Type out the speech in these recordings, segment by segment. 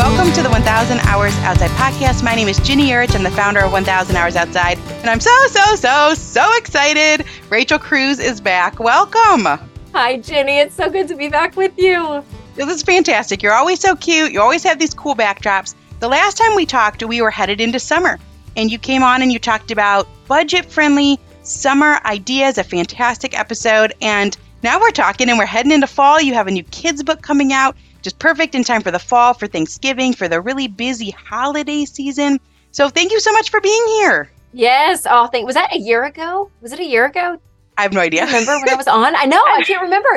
Welcome to the 1000 Hours Outside podcast. My name is Ginny Yurich. I'm the founder of 1000 Hours Outside, and I'm so, so, so, so excited. Rachel Cruze is back. Welcome. Hi, Ginny. It's so good to be back with you. This is fantastic. You're always so cute. You always have these cool backdrops. The last time we talked, we were headed into summer, and you came on and you talked about budget friendly summer ideas, a fantastic episode. And now we're talking and we're heading into fall. You have a new kids' book coming out just perfect in time for the fall, for Thanksgiving, for the really busy holiday season. So thank you so much for being here. Yes. Oh, thank. Was that a year ago? Was it a year ago? I have no idea. Remember when I was on? I know. I can't remember.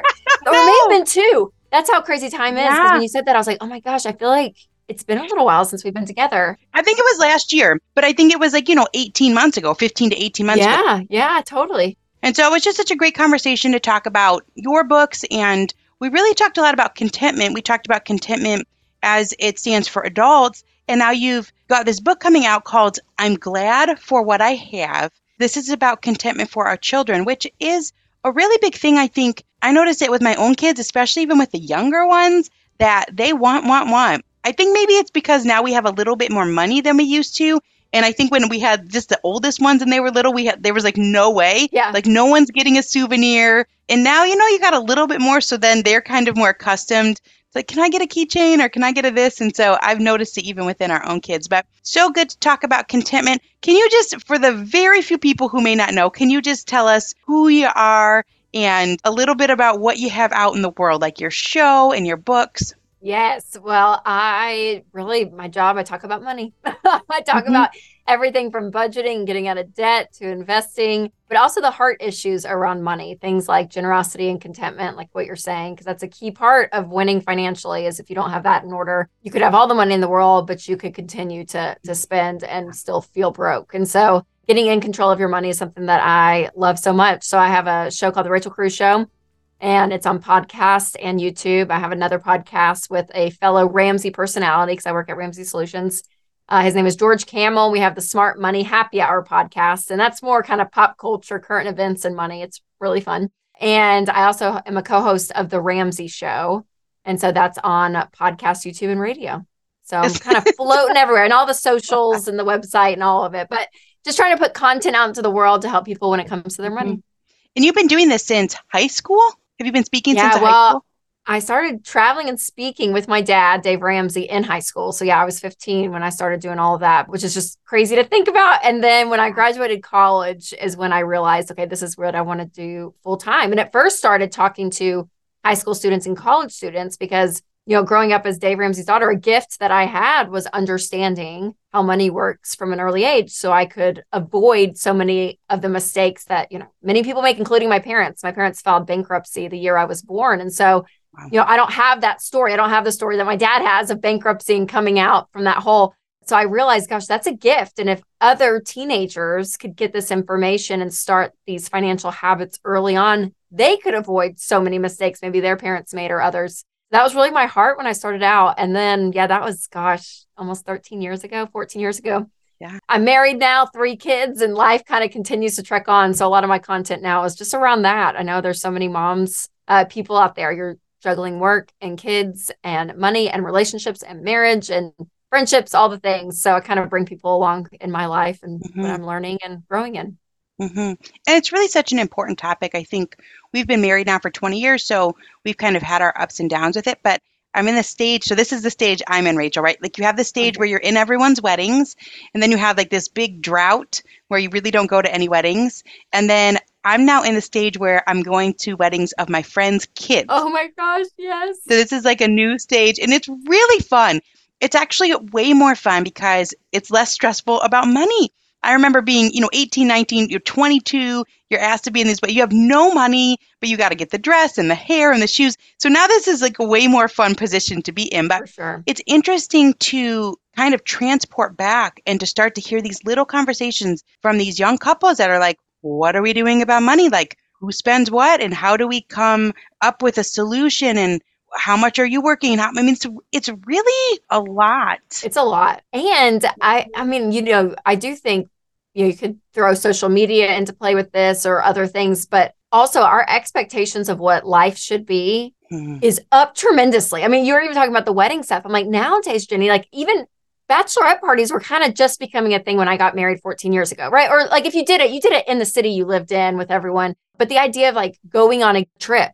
no. Or it may have been two. That's how crazy time is. Yeah. when you said that, I was like, oh my gosh, I feel like it's been a little while since we've been together. I think it was last year, but I think it was like, you know, 18 months ago, 15 to 18 months yeah, ago. Yeah, totally. And so it was just such a great conversation to talk about your books and we really talked a lot about contentment. We talked about contentment as it stands for adults. And now you've got this book coming out called I'm Glad for What I Have. This is about contentment for our children, which is a really big thing. I think I notice it with my own kids, especially even with the younger ones, that they want, want, want. I think maybe it's because now we have a little bit more money than we used to. And I think when we had just the oldest ones and they were little, we had there was like no way. Yeah. Like no one's getting a souvenir. And now, you know, you got a little bit more. So then they're kind of more accustomed. It's like, can I get a keychain or can I get a this? And so I've noticed it even within our own kids. But so good to talk about contentment. Can you just, for the very few people who may not know, can you just tell us who you are and a little bit about what you have out in the world, like your show and your books? Yes. Well, I really, my job, I talk about money. I talk mm-hmm. about everything from budgeting, getting out of debt to investing, but also the heart issues around money, things like generosity and contentment, like what you're saying, because that's a key part of winning financially is if you don't have that in order, you could have all the money in the world, but you could continue to, to spend and still feel broke. And so getting in control of your money is something that I love so much. So I have a show called The Rachel Cruze Show and it's on podcasts and YouTube. I have another podcast with a fellow Ramsey personality because I work at Ramsey Solutions. Uh, his name is George Kamel. We have the Smart Money Happy Hour podcast, and that's more kind of pop culture, current events, and money. It's really fun. And I also am a co host of The Ramsey Show. And so that's on podcast, YouTube, and radio. So I'm kind of floating everywhere and all the socials and the website and all of it, but just trying to put content out into the world to help people when it comes to their money. And you've been doing this since high school? Have you been speaking yeah, since well, high school? I started traveling and speaking with my dad, Dave Ramsey, in high school. So yeah, I was 15 when I started doing all of that, which is just crazy to think about. And then when I graduated college is when I realized, okay, this is what I want to do full time. And at first started talking to high school students and college students because you know, growing up as Dave Ramsey's daughter, a gift that I had was understanding how money works from an early age. So I could avoid so many of the mistakes that, you know, many people make, including my parents. My parents filed bankruptcy the year I was born. And so, wow. you know, I don't have that story. I don't have the story that my dad has of bankruptcy and coming out from that hole. So I realized, gosh, that's a gift. And if other teenagers could get this information and start these financial habits early on, they could avoid so many mistakes maybe their parents made or others that was really my heart when I started out. And then, yeah, that was, gosh, almost 13 years ago, 14 years ago. Yeah. I'm married now, three kids, and life kind of continues to trek on. So a lot of my content now is just around that. I know there's so many moms, uh, people out there. You're juggling work and kids and money and relationships and marriage and friendships, all the things. So I kind of bring people along in my life and mm-hmm. what I'm learning and growing in. Mm-hmm. And it's really such an important topic. I think we've been married now for 20 years, so we've kind of had our ups and downs with it. But I'm in the stage, so this is the stage I'm in, Rachel, right? Like you have the stage mm-hmm. where you're in everyone's weddings, and then you have like this big drought where you really don't go to any weddings. And then I'm now in the stage where I'm going to weddings of my friends' kids. Oh my gosh, yes. So this is like a new stage, and it's really fun. It's actually way more fun because it's less stressful about money. I remember being, you know, 18, 19, you're 22, you're asked to be in these, but you have no money, but you got to get the dress and the hair and the shoes. So now this is like a way more fun position to be in. But sure. it's interesting to kind of transport back and to start to hear these little conversations from these young couples that are like, what are we doing about money? Like, who spends what? And how do we come up with a solution? And how much are you working? How, I mean, it's, it's really a lot. It's a lot. And I, I mean, you know, I do think you, know, you could throw social media into play with this or other things, but also our expectations of what life should be mm-hmm. is up tremendously. I mean, you were even talking about the wedding stuff. I'm like, nowadays, Ginny, like even bachelorette parties were kind of just becoming a thing when I got married 14 years ago, right? Or like if you did it, you did it in the city you lived in with everyone. But the idea of like going on a trip,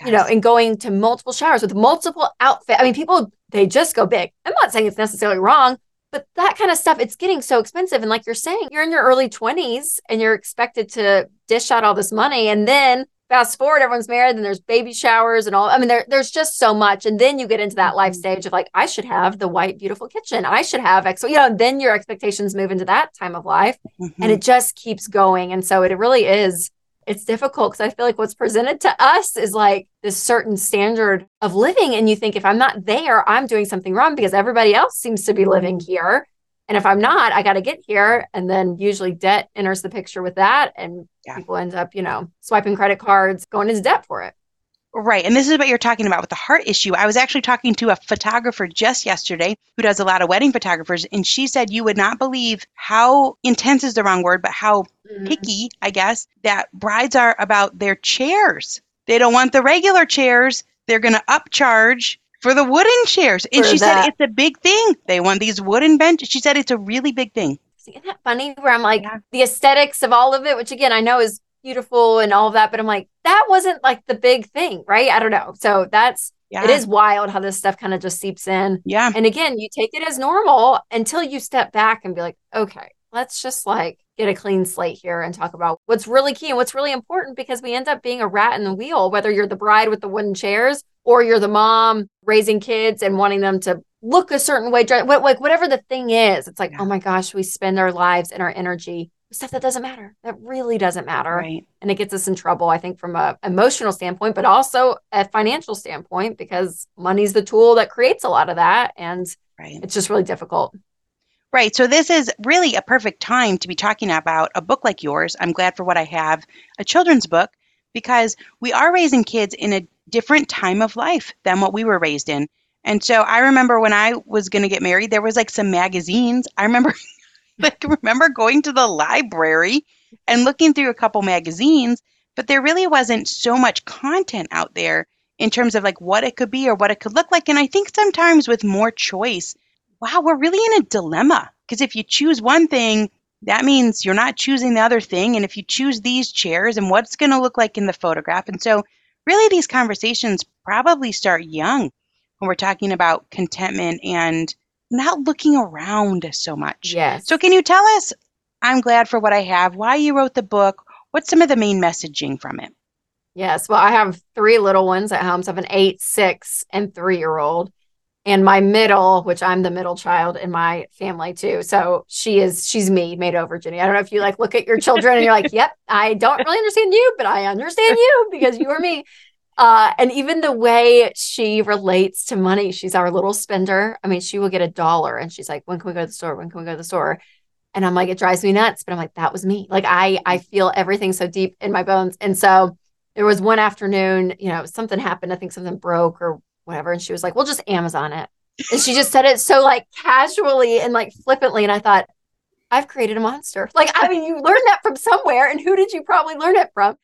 yes. you know, and going to multiple showers with multiple outfits. I mean, people, they just go big. I'm not saying it's necessarily wrong, but that kind of stuff, it's getting so expensive. And like you're saying, you're in your early 20s and you're expected to dish out all this money. And then fast forward, everyone's married, and there's baby showers and all. I mean, there, there's just so much. And then you get into that life mm-hmm. stage of like, I should have the white, beautiful kitchen. I should have X. You know, then your expectations move into that time of life mm-hmm. and it just keeps going. And so it really is, it's difficult because I feel like what's presented to us is like this certain standard of living. And you think if I'm not there, I'm doing something wrong because everybody else seems to be living here. And if I'm not, I got to get here. And then usually debt enters the picture with that. And yeah. people end up, you know, swiping credit cards, going into debt for it. Right. And this is what you're talking about with the heart issue. I was actually talking to a photographer just yesterday who does a lot of wedding photographers. And she said, you would not believe how intense is the wrong word, but how mm-hmm. picky, I guess, that brides are about their chairs. They don't want the regular chairs. They're going to upcharge for the wooden chairs. And for she that. said it's a big thing. They want these wooden benches. She said it's a really big thing. Isn't that funny? Where I'm like, yeah. the aesthetics of all of it, which again, I know is beautiful and all of that, but I'm like, that wasn't like the big thing, right? I don't know. So that's, yeah. it is wild how this stuff kind of just seeps in. Yeah. And again, you take it as normal until you step back and be like, okay, let's just like get a clean slate here and talk about what's really key and what's really important because we end up being a rat in the wheel, whether you're the bride with the wooden chairs or you're the mom raising kids and wanting them to look a certain way, like whatever the thing is. It's like, yeah. oh my gosh, we spend our lives and our energy stuff that doesn't matter. That really doesn't matter. Right. And it gets us in trouble, I think, from a emotional standpoint, but also a financial standpoint, because money's the tool that creates a lot of that. And right. it's just really difficult. Right. So this is really a perfect time to be talking about a book like yours. I'm glad for what I have, a children's book, because we are raising kids in a different time of life than what we were raised in. And so I remember when I was going to get married, there was like some magazines. I remember like remember going to the library and looking through a couple magazines, but there really wasn't so much content out there in terms of like what it could be or what it could look like. And I think sometimes with more choice, wow, we're really in a dilemma. Because if you choose one thing, that means you're not choosing the other thing. And if you choose these chairs and what's going to look like in the photograph. And so, really, these conversations probably start young when we're talking about contentment and not looking around so much. Yes. So, can you tell us, I'm glad for what I have, why you wrote the book? What's some of the main messaging from it? Yes. Well, I have three little ones at home. So I have an eight, six, and three year old and my middle, which I'm the middle child in my family too. So she is, she's me made over, Ginny. I don't know if you like look at your children and you're like, yep, I don't really understand you, but I understand you because you are me. Uh, and even the way she relates to money, she's our little spender. I mean, she will get a dollar and she's like, when can we go to the store? When can we go to the store? And I'm like, it drives me nuts, but I'm like, that was me. Like I, I feel everything so deep in my bones. And so there was one afternoon, you know, something happened. I think something broke or whatever. And she was like, we'll just Amazon it. And she just said it so like casually and like flippantly. And I thought, I've created a monster. Like, I mean, you learned that from somewhere. And who did you probably learn it from?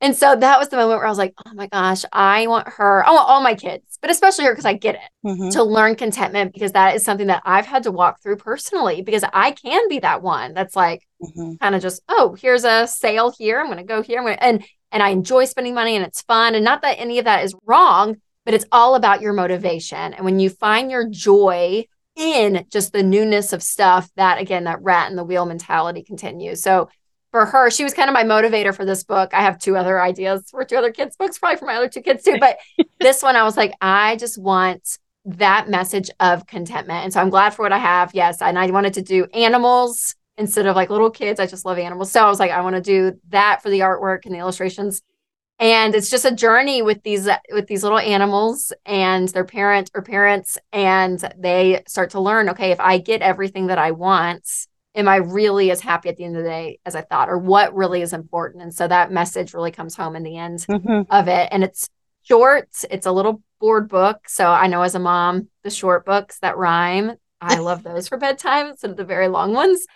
And so that was the moment where I was like, oh my gosh, I want her, I want all my kids, but especially her because I get it mm-hmm. to learn contentment because that is something that I've had to walk through personally because I can be that one that's like mm-hmm. kind of just, oh, here's a sale here. I'm going to go here. I'm going to, and, and I enjoy spending money and it's fun. And not that any of that is wrong, but it's all about your motivation. And when you find your joy in just the newness of stuff, that again, that rat in the wheel mentality continues. So for her, she was kind of my motivator for this book. I have two other ideas for two other kids' books, probably for my other two kids too. But this one, I was like, I just want that message of contentment. And so I'm glad for what I have. Yes. And I wanted to do animals instead of like little kids. I just love animals. So I was like, I want to do that for the artwork and the illustrations and it's just a journey with these with these little animals and their parent or parents and they start to learn okay if i get everything that i want am i really as happy at the end of the day as i thought or what really is important and so that message really comes home in the end mm-hmm. of it and it's short it's a little board book so i know as a mom the short books that rhyme i love those for bedtime instead of the very long ones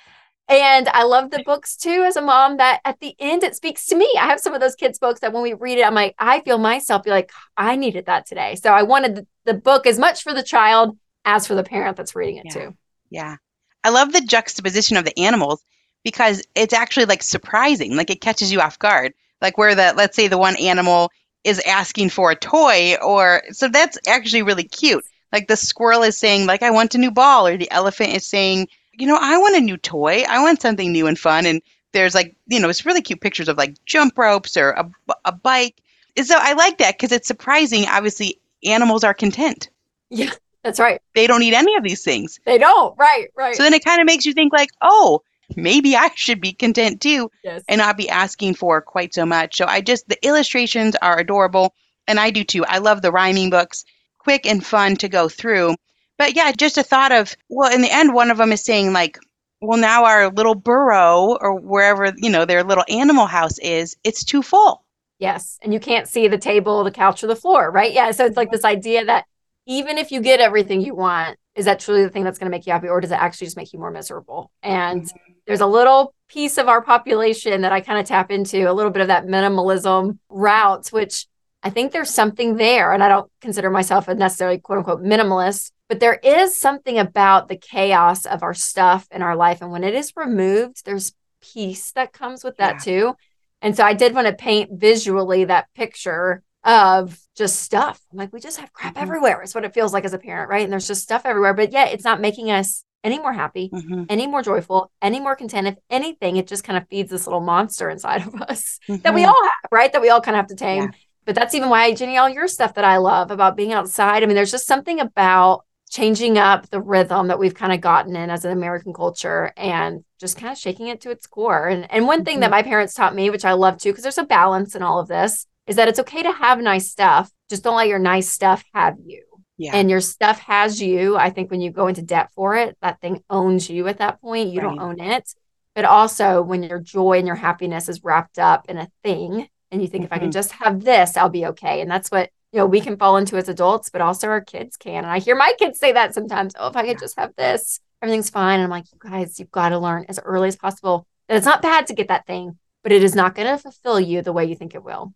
And I love the books too as a mom that at the end it speaks to me. I have some of those kids' books that when we read it, I'm like, I feel myself be like, I needed that today. So I wanted the, book as much for the child as for the parent that's reading it Yeah. too. Yeah. I love the juxtaposition of the animals because it's actually like surprising. Like it catches you off guard. Like where the let's say the one animal is asking for a toy or so that's actually really cute. Like the squirrel is saying like I want a new ball or the elephant is saying, you know, I want a new toy. I want something new and fun and there's like, you know, it's really cute pictures of like jump ropes or a, a bike. And so I like that because it's surprising. Obviously, animals are content. Yeah, that's right. They don't need any of these things. They don't. Right, right. So then it kind of makes you think like, oh, maybe I should be content too yes. and not be asking for quite so much. So I just the illustrations are adorable and I do too. I love the rhyming books, quick and fun to go through. But yeah, just a thought of well, in the end one of them is saying like, well now our little burrow or wherever, you know, their little animal house is, it's too full. Yes. And you can't see the table, the couch, or the floor, right? Yeah. So it's like this idea that even if you get everything you want, is that truly the thing that's going to make you happy, or does it actually just make you more miserable? And mm-hmm. there's a little piece of our population that I kind of tap into, a little bit of that minimalism route, which I think there's something there. And I don't consider myself a necessarily quote unquote minimalist, but there is something about the chaos of our stuff in our life. And when it is removed, there's peace that comes with that Yeah. too. And so I did want to paint visually that picture of just stuff. I'm like, we just have crap Mhm. everywhere. It's what it feels like as a parent, right? And there's just stuff everywhere. But yeah, it's not making us any more happy, Mhm. any more joyful, any more content. If anything, it just kind of feeds this little monster inside of us that we Mhm. all have, right? That we all kind of have to tame. Yeah. But that's even why, Ginny, all your stuff that I love about being outside. I mean, there's just something about changing up the rhythm that we've kind of gotten in as an American culture and just kind of shaking it to its core. And and one thing that my parents taught me, which I love too, because there's a balance in all of this, is that it's okay to have nice stuff. Just don't let your nice stuff have you. Yeah. And your stuff has you. I think when you go into debt for it, that thing owns you at that point. You don't own it. But also when your joy and your happiness is wrapped up in a thing and you think if I can Mhm. just have this, I'll be okay. And that's what you know we can fall into as adults, but also our kids can. And I hear my kids say that sometimes. Oh, if I could just have this, everything's fine. And I'm like, you guys, you've got to learn as early as possible that it's not bad to get that thing, but it is not going to fulfill you the way you think it will.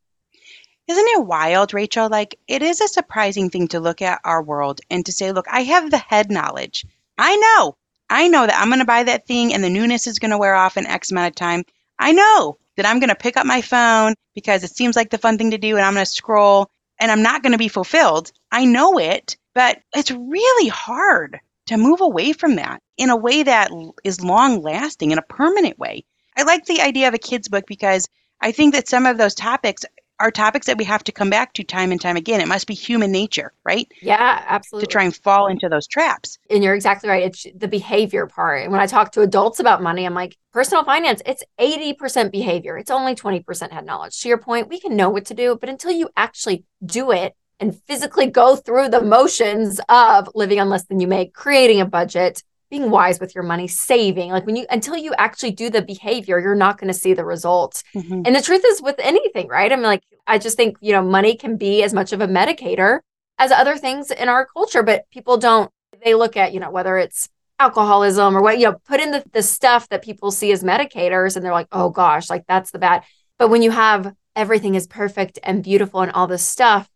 Isn't it wild, Rachel? Like, it is a surprising thing to look at our world and to say, look, I have the head knowledge. I know. I know that I'm going to buy that thing and the newness is going to wear off in X amount of time. I know that I'm going to pick up my phone because it seems like the fun thing to do and I'm going to scroll and I'm not going to be fulfilled. I know it, but it's really hard to move away from that in a way that is long lasting, in a permanent way. I like the idea of a kid's book because I think that some of those topics are topics that we have to come back to time and time again. It must be human nature, right? Yeah, absolutely. To try and fall into those traps. and you're exactly right. It's the behavior part. And when I talk to adults about money, I'm like, personal finance, it's 80% behavior. It's only 20% head knowledge. To your point, we can know what to do, but until you actually do it and physically go through the motions of living on less than you make, creating a budget, being wise with your money, saving, like when you until you actually do the behavior, you're not going to see the results. Mhm. And the truth is with anything, right? I'm like, I just think, you know, money can be as much of a medicator as other things in our culture, but people don't, they look at, you know, whether it's alcoholism or what, you know, put in the, the stuff that people see as medicators and they're like, oh gosh, like that's the bad. But when you have everything is perfect and beautiful and all this stuff,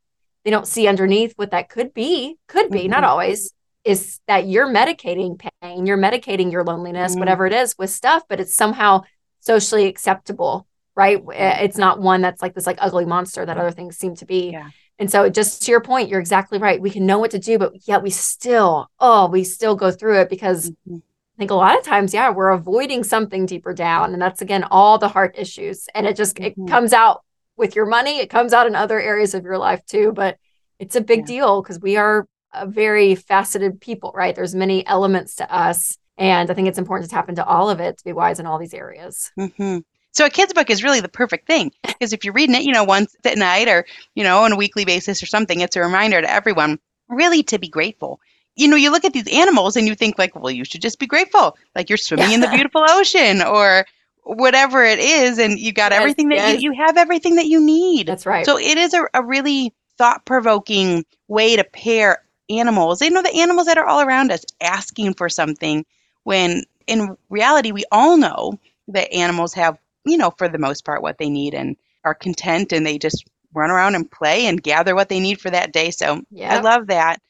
they don't see underneath what that could be, could be, not Mhm. always, is that you're medicating pain, you're medicating your loneliness, Mhm. whatever it is with stuff, but it's somehow socially acceptable right? Eh, It's not one that's like this like ugly monster that other things seem to be. Yeah. And so just to your point, you're exactly right. We can know what to do, but yet we still, oh, we still go through it because Mhm. I think a lot of times, yeah, we're avoiding something deeper down. And that's again all the heart issues. And it just it Mhm. comes out with your money, it comes out in other areas of your life too. But it's a big Yeah. deal because we are a very faceted people, right? There's many elements to us. And I think it's important to tap into all of it to be wise in all these areas. hmm So a kid's book is really the perfect thing because if you're reading it, you know, once at night or, you know, on a weekly basis or something, it's a reminder to everyone really to be grateful. You know, you look at these animals and you think like, well, you should just be grateful. Like you're swimming in the beautiful ocean or whatever it is. And you got Yes, everything that yes. you, you have everything that you need. That's right. So it is a, a really thought provoking way to pair animals. You know, the animals that are all around us asking for something when in reality, we all know that animals have, you know, for the most part, what they need and are content and they just run around and play and gather what they need for that day. So yep. I love that.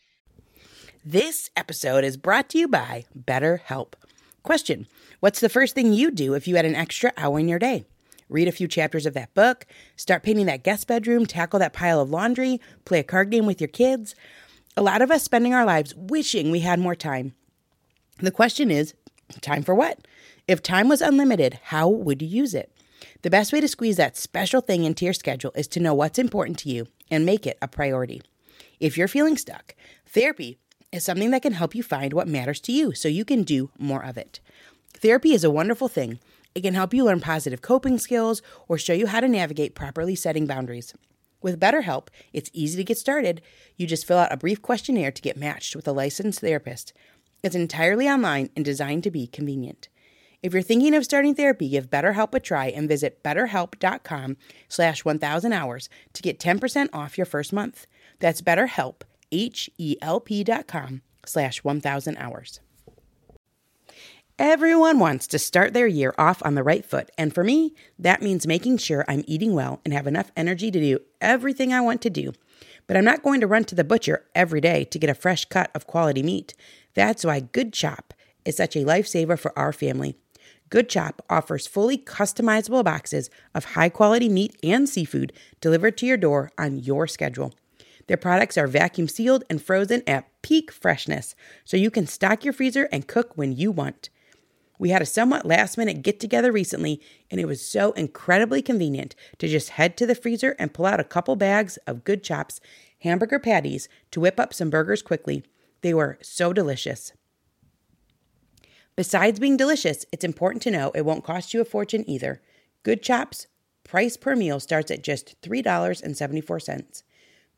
This episode is brought to you by BetterHelp. Question What's the first thing you do if you had an extra hour in your day? Read a few chapters of that book, start painting that guest bedroom, tackle that pile of laundry, play a card game with your kids. A lot of us spending our lives wishing we had more time. The question is time for what? If time was unlimited, how would you use it? The best way to squeeze that special thing into your schedule is to know what's important to you and make it a priority. If you're feeling stuck, therapy is something that can help you find what matters to you so you can do more of it. Therapy is a wonderful thing. It can help you learn positive coping skills or show you how to navigate properly setting boundaries. With BetterHelp, it's easy to get started. You just fill out a brief questionnaire to get matched with a licensed therapist. It's entirely online and designed to be convenient. If you're thinking of starting therapy, give BetterHelp a try and visit betterhelp.com slash 1000 hours to get 10% off your first month. That's betterhelp, H-E-L-P dot com slash 1000 hours. Everyone wants to start their year off on the right foot, and for me, that means making sure I'm eating well and have enough energy to do everything I want to do. But I'm not going to run to the butcher every day to get a fresh cut of quality meat. That's why Good Chop is such a lifesaver for our family. Good Chop offers fully customizable boxes of high quality meat and seafood delivered to your door on your schedule. Their products are vacuum sealed and frozen at peak freshness, so you can stock your freezer and cook when you want. We had a somewhat last minute get together recently, and it was so incredibly convenient to just head to the freezer and pull out a couple bags of good chops, hamburger patties to whip up some burgers quickly. They were so delicious. Besides being delicious, it's important to know it won't cost you a fortune either. Good Chops price per meal starts at just $3.74.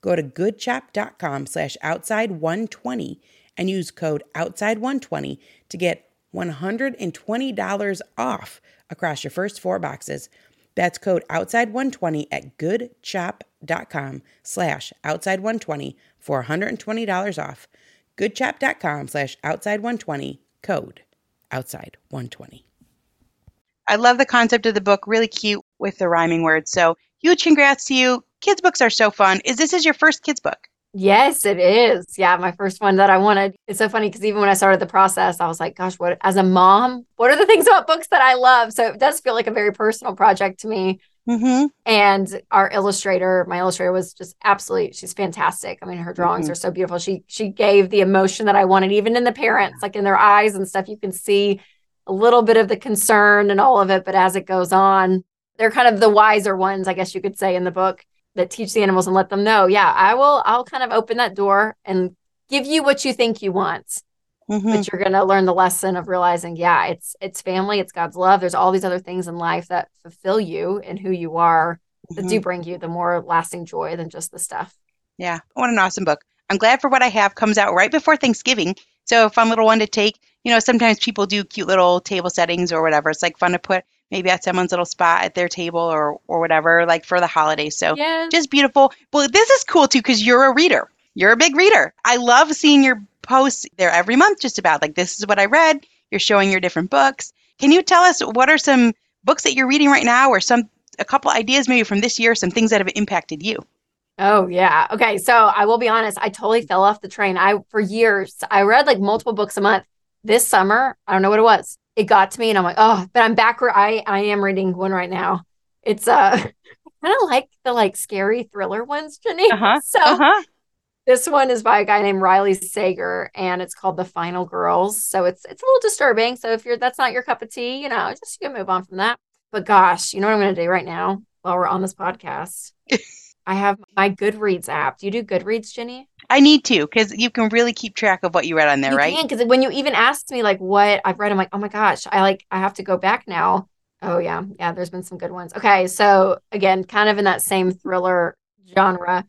Go to goodchop.com slash outside120 and use code outside120 to get $120 off across your first four boxes. That's code outside120 at goodchop.com slash outside120 for $120 off. goodchop.com slash outside120 code outside120. I love the concept of the book, really cute with the rhyming words. So huge congrats to you. Kids books are so fun. Is this is your first kids book? Yes, it is. Yeah, my first one that I wanted. It's so funny because even when I started the process, I was like, gosh, what as a mom, what are the things about books that I love? So it does feel like a very personal project to me. Mm-hmm. And our illustrator, my illustrator was just absolutely, she's fantastic. I mean, her drawings mm-hmm. are so beautiful. She she gave the emotion that I wanted, even in the parents, like in their eyes and stuff. You can see a little bit of the concern and all of it, but as it goes on, they're kind of the wiser ones, I guess you could say, in the book that teach the animals and let them know, yeah, I will, I'll kind of open that door and give you what you think you want. Mm-hmm. But you're going to learn the lesson of realizing, yeah, it's it's family, it's God's love. There's all these other things in life that fulfill you and who you are that mm-hmm. do bring you the more lasting joy than just the stuff. Yeah, what an awesome book. I'm glad for what I have comes out right before Thanksgiving. So a fun little one to take. You know, sometimes people do cute little table settings or whatever. It's like fun to put maybe at someone's little spot at their table or or whatever, like for the holidays. So yes. just beautiful. Well, this is cool too because you're a reader. You're a big reader. I love seeing your posts there every month, just about like this is what I read. You're showing your different books. Can you tell us what are some books that you're reading right now, or some a couple ideas maybe from this year, some things that have impacted you? Oh yeah. Okay. So I will be honest, I totally fell off the train. I for years I read like multiple books a month. This summer, I don't know what it was it got to me and I'm like, oh, but I'm back where I I am reading one right now. It's uh kind of like the like scary thriller ones, Ginny. Uh-huh. So uh-huh. this one is by a guy named Riley Sager and it's called The Final Girls. So it's it's a little disturbing. So if you're that's not your cup of tea, you know, just you can move on from that. But gosh, you know what I'm gonna do right now while we're on this podcast? I have my Goodreads app. Do you do Goodreads, Ginny? I need to because you can really keep track of what you read on there, you right? Because when you even asked me like what I've read, I'm like, oh my gosh, I like I have to go back now. Oh yeah, yeah. There's been some good ones. Okay, so again, kind of in that same thriller genre,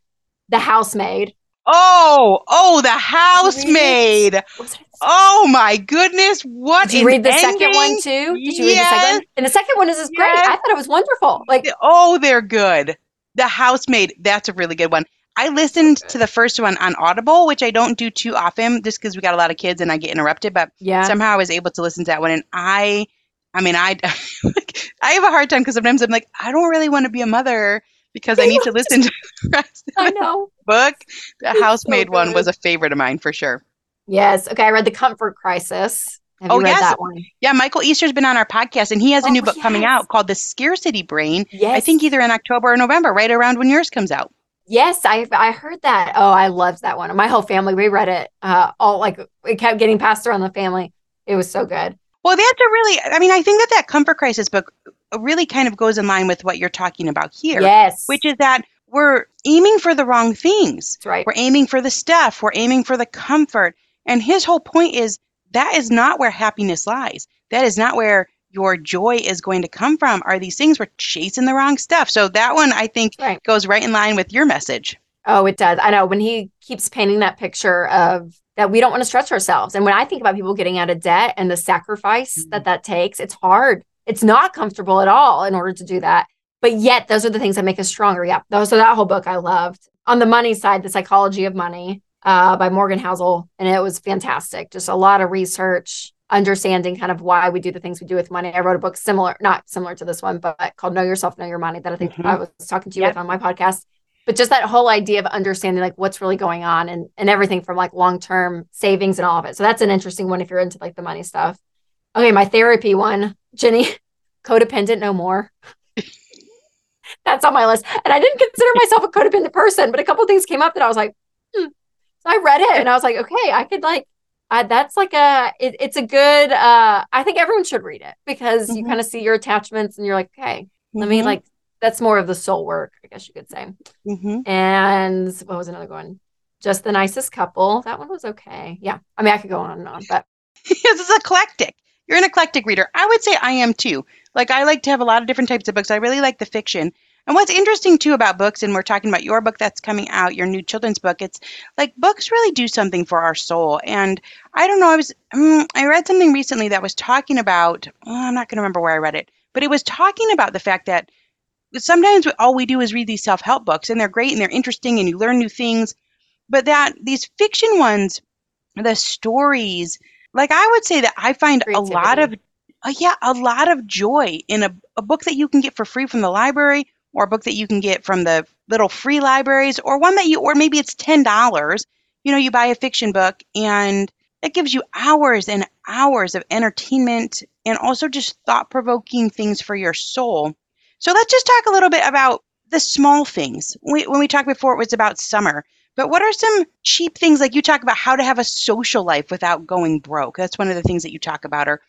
The Housemaid. Oh, oh, The Housemaid. Oh my goodness! What did you read the ending? second one too? Did you yes. read the second? One? And the second one is yes. great. I thought it was wonderful. Like, oh, they're good. The Housemaid. That's a really good one. I listened to the first one on Audible, which I don't do too often just because we got a lot of kids and I get interrupted. But Yeah. somehow I was able to listen to that one. And I, I mean, I, I have a hard time because sometimes I'm like, I don't really want to be a mother because I need to listen to the rest of I the know. book. The It's housemaid so one was a favorite of mine for sure. Yes. Okay. I read The Comfort Crisis. Have Oh, yes. that one? Yeah, Michael Easter's been on our podcast and he has a Oh, new book coming out called The Scarcity Brain. Yes. I think either in October or November, right around when yours comes out. Yes, I I heard that. Oh, I loved that one. My whole family, we read it. Uh, all like it kept getting passed around the family. It was so good. Well, that's a really, I mean, I think that that Comfort Crisis book really kind of goes in line with what you're talking about here, Yes, which is that we're aiming for the wrong things. that's right. We're aiming for the stuff, we're aiming for the comfort. And his whole point is that is not where happiness lies. That is not where your joy is going to come from. Are these things we're chasing the wrong stuff? So that one I think Right. goes right in line with your message. Oh, it does. I know when he keeps painting that picture of that we don't want to stretch ourselves. And when I think about people getting out of debt and the sacrifice that that takes, it's hard. It's not comfortable at all in order to do that. But yet, those are the things that make us stronger. Yeah. Those are that whole book I loved. On the money side, The Psychology of Money uh, by Morgan Housel. And it was fantastic. Just a lot of research, understanding kind of why we do the things we do with money. I wrote a book similar, not similar to this one, but called Know Yourself, Know Your Money that I think Mhm. I was talking to you Yep. with on my podcast but just that whole idea of understanding like what's really going on and and everything from like long-term savings and all of it so that's an interesting one if you're into like the money stuff okay my therapy one ginny codependent no more that's on my list and i didn't consider myself a codependent person but a couple things came up that i was like hmm. so i read it and i was like okay i could like uh, that's like a it, it's a good uh i think everyone should read it because you Mhm. kind of see your attachments and you're like okay let me Mhm. like that's more of the soul work i guess you could say Mhm. and what was another one? Just the nicest couple. That one was okay. Yeah. I mean, I could go on and on, but this is eclectic. You're an eclectic reader. I would say I am too. Like I like to have a lot of different types of books. I really like the fiction. And what's interesting too about books, and we're talking about your book that's coming out, your new children's book. It's like books really do something for our soul. And I don't know. I was um, I read something recently that was talking about. oh, I'm not going to remember where I read it, but it was talking about the fact that sometimes all we do is read these self help books, and they're great and they're interesting, and you learn new things. But that these fiction ones, the stories, like I would say that I find a lot of uh, yeah, a lot of joy in a, a book that you can get for free from the library or a book that you can get from the little free libraries or one that you or maybe it's $10. You know, you buy a fiction book and it gives you hours and hours of entertainment and also just thought-provoking things for your soul. So let's just talk a little bit about the small things. We, when we talked before, it was about summer. But what are some cheap things like you talk about how to have a social life without going broke? That's one of the things that you talk about. Or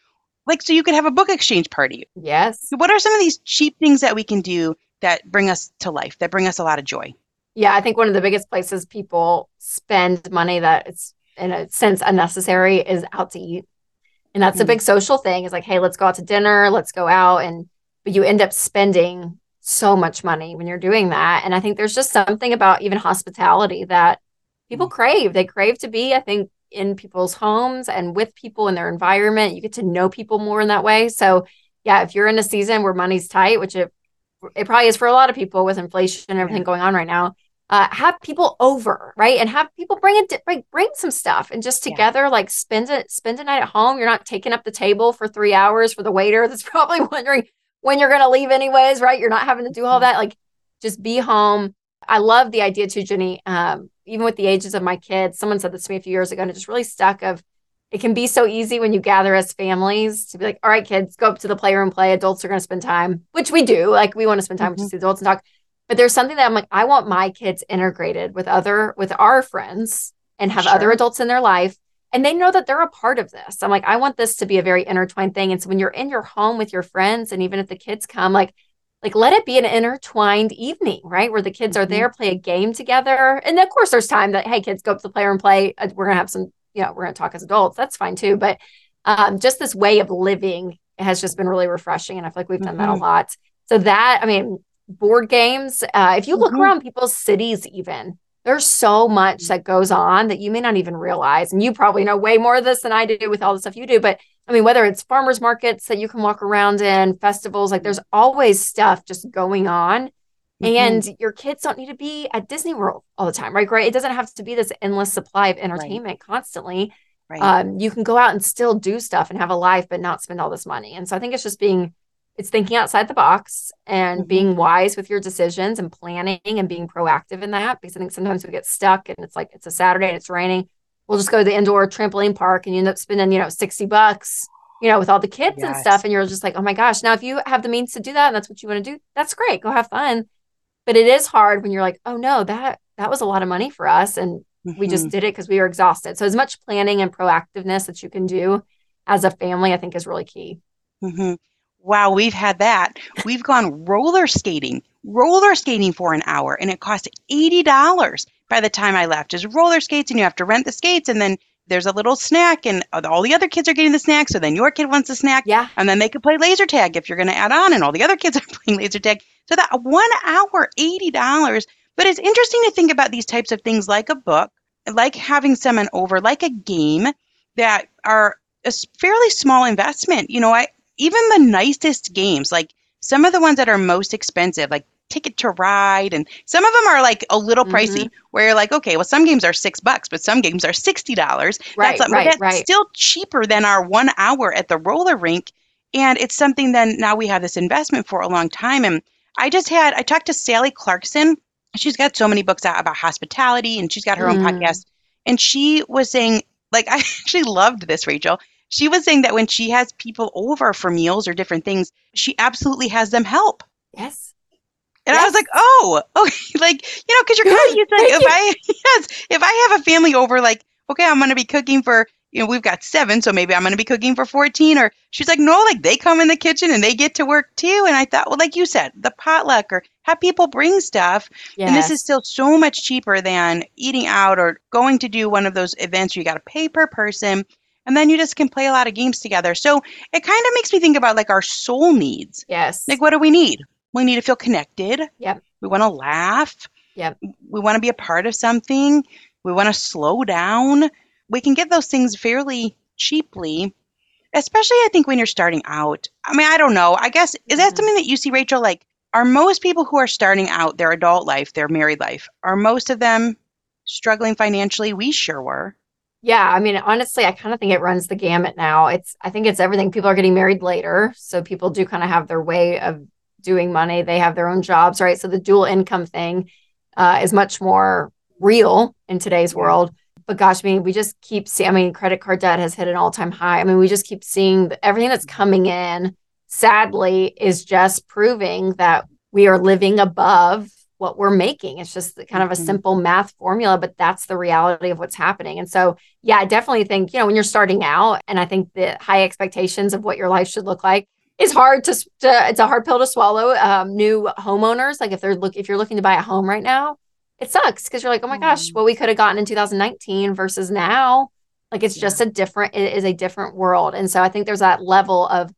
like, so you could have a book exchange party. yes. What are some of these cheap things that we can do that bring us to life, that bring us a lot of joy? Yeah. I think one of the biggest places people spend money that it's in a sense unnecessary is out to eat. And that's a Mm. big social thing. It's like, hey, let's go out to dinner, let's go out. And but you end up spending so much money when you're doing that. And I think there's just something about even hospitality that people crave. They crave to be, I think, in people's homes and with people in their environment. You get to know people more in that way. So yeah, if you're in a season where money's tight, which it it probably is for a lot of people with inflation and everything going on right now, uh, have people over, right? And have people bring it, bring, bring some stuff and just Yeah. together, like spend it, spend a night at home. You're not taking up the table for three hours for the waiter that's probably wondering when you're going to leave anyways, right? You're not having to do all that. Like just be home. I love the idea too, Ginny. Um, even with the ages of my kids, someone said this to me a few years ago and it just really stuck of it can be so easy when you gather as families to be like, all right, kids, go up to the playroom, play. Adults are going to spend time, which we do. Like we want to spend time with Mhm. just the adults and talk. But there's something that I'm like, I want my kids integrated with other, with our friends and have other adults in their life. And they know that they're a part of this. I'm like, I want this to be a very intertwined thing. And so when you're in your home with your friends, and even if the kids come, like, like let it be an intertwined evening, right? Where the kids are Mhm. there, play a game together. And of course, there's time that, hey, kids, go up to the player and play. Uh, We're gonna have some, you know, we're gonna talk as adults. That's fine too. But um, just this way of living has just been really refreshing. And I feel like we've done that a Mhm. lot. So that, I mean, board games, uh, if you look Mhm. around people's cities, even there's so much that goes on that you may not even realize. And you probably know way more of this than I do with all the stuff you do. But I mean, whether it's farmers markets that you can walk around in, festivals, like there's always stuff just going on Mm-hmm. And your kids don't need to be at Disney World all the time, right? Right. It doesn't have to be this endless supply of entertainment right. constantly. Right. Um, you can go out and still do stuff and have a life, but not spend all this money. And so I think it's just being, it's thinking outside the box and mm-hmm. being wise with your decisions and planning and being proactive in that. Because I think sometimes we get stuck and it's like it's a Saturday and it's raining. We'll just go to the indoor trampoline park and you end up spending, you know, 60 bucks you know, with all the kids yes. and stuff. And you're just like, oh my gosh. Now, if you have the means to do that and that's what you want to do, that's great. Go have fun. But it is hard when you're like, oh no, that that was a lot of money for us. And mm-hmm. we just mm-hmm. did it because we were exhausted. So as much planning and proactiveness that you can do as a family, I think is really key. Mm-hmm. Wow, we've had that. We've gone roller skating, roller skating for an hour, and it cost $80 by the time I left. Is roller skates, and you have to rent the skates, and then there's a little snack and uh, all the other kids are getting the snack so then your kid wants a snack. Yeah. And then they can play laser tag if you're going to add on and all the other kids are playing laser tag. So that one hour $80 but it's interesting to think about these types of things like a book like having someone over like a game that are a fairly small investment. You know i even the nicest games like some of the ones that are most expensive like ticket to ride and some of them are like a little pricey mm-hmm. where you're like okay well some games are six bucks but some games are sixty dollars right, that's, right, that's right. still cheaper than our one hour at the roller rink and it's something then now we have this investment for a long time and i just had i talked to sally clarkson she's got so many books out about hospitality and she's got her mm. own podcast and she was saying like i actually loved this rachel she was saying that when she has people over for meals or different things she absolutely has them help yes and yes. I was like, oh, okay, like you know, because you're kind of used to like, if I yes, if I have a family over, like, okay, I'm going to be cooking for you know, we've got seven, so maybe I'm going to be cooking for 14. Or she's like, no, like they come in the kitchen and they get to work too. And I thought, well, like you said, the potluck or have people bring stuff. Yes. And this is still so much cheaper than eating out or going to do one of those events where you got to pay per person. And then you just can play a lot of games together. So it kind of makes me think about like our soul needs. Yes. Like, what do we need? We need to feel connected. Yep. We want to laugh. Yep. We want to be a part of something. We want to slow down. We can get those things fairly cheaply, especially I think when you're starting out. I mean, I don't know. I guess is that mm-hmm. something that you see, Rachel? Like, are most people who are starting out their adult life, their married life, are most of them struggling financially? We sure were. Yeah, I mean, honestly, I kind of think it runs the gamut now. It's, I think it's everything. People are getting married later, so people do kind of have their way of doing money. They have their own jobs, right? So the dual income thing uh, is much more real in today's world. But gosh, I mean, we just keep seeing, I mean, credit card debt has hit an all time high. I mean, we just keep seeing everything that's coming in, sadly, is just proving that we are living above what we're making. It's just kind of a mm-hmm. simple math formula, but that's the reality of what's happening. And so, yeah, I definitely think, you know, when you're starting out, and I think the high expectations of what your life should look like it's hard to, to, it's a hard pill to swallow. Um, new homeowners, like if they're look if you're looking to buy a home right now, it sucks because you're like, oh my gosh, mm. what we could have gotten in 2019 versus now. Like it's yeah. just a different, it is a different world. And so I think there's that level of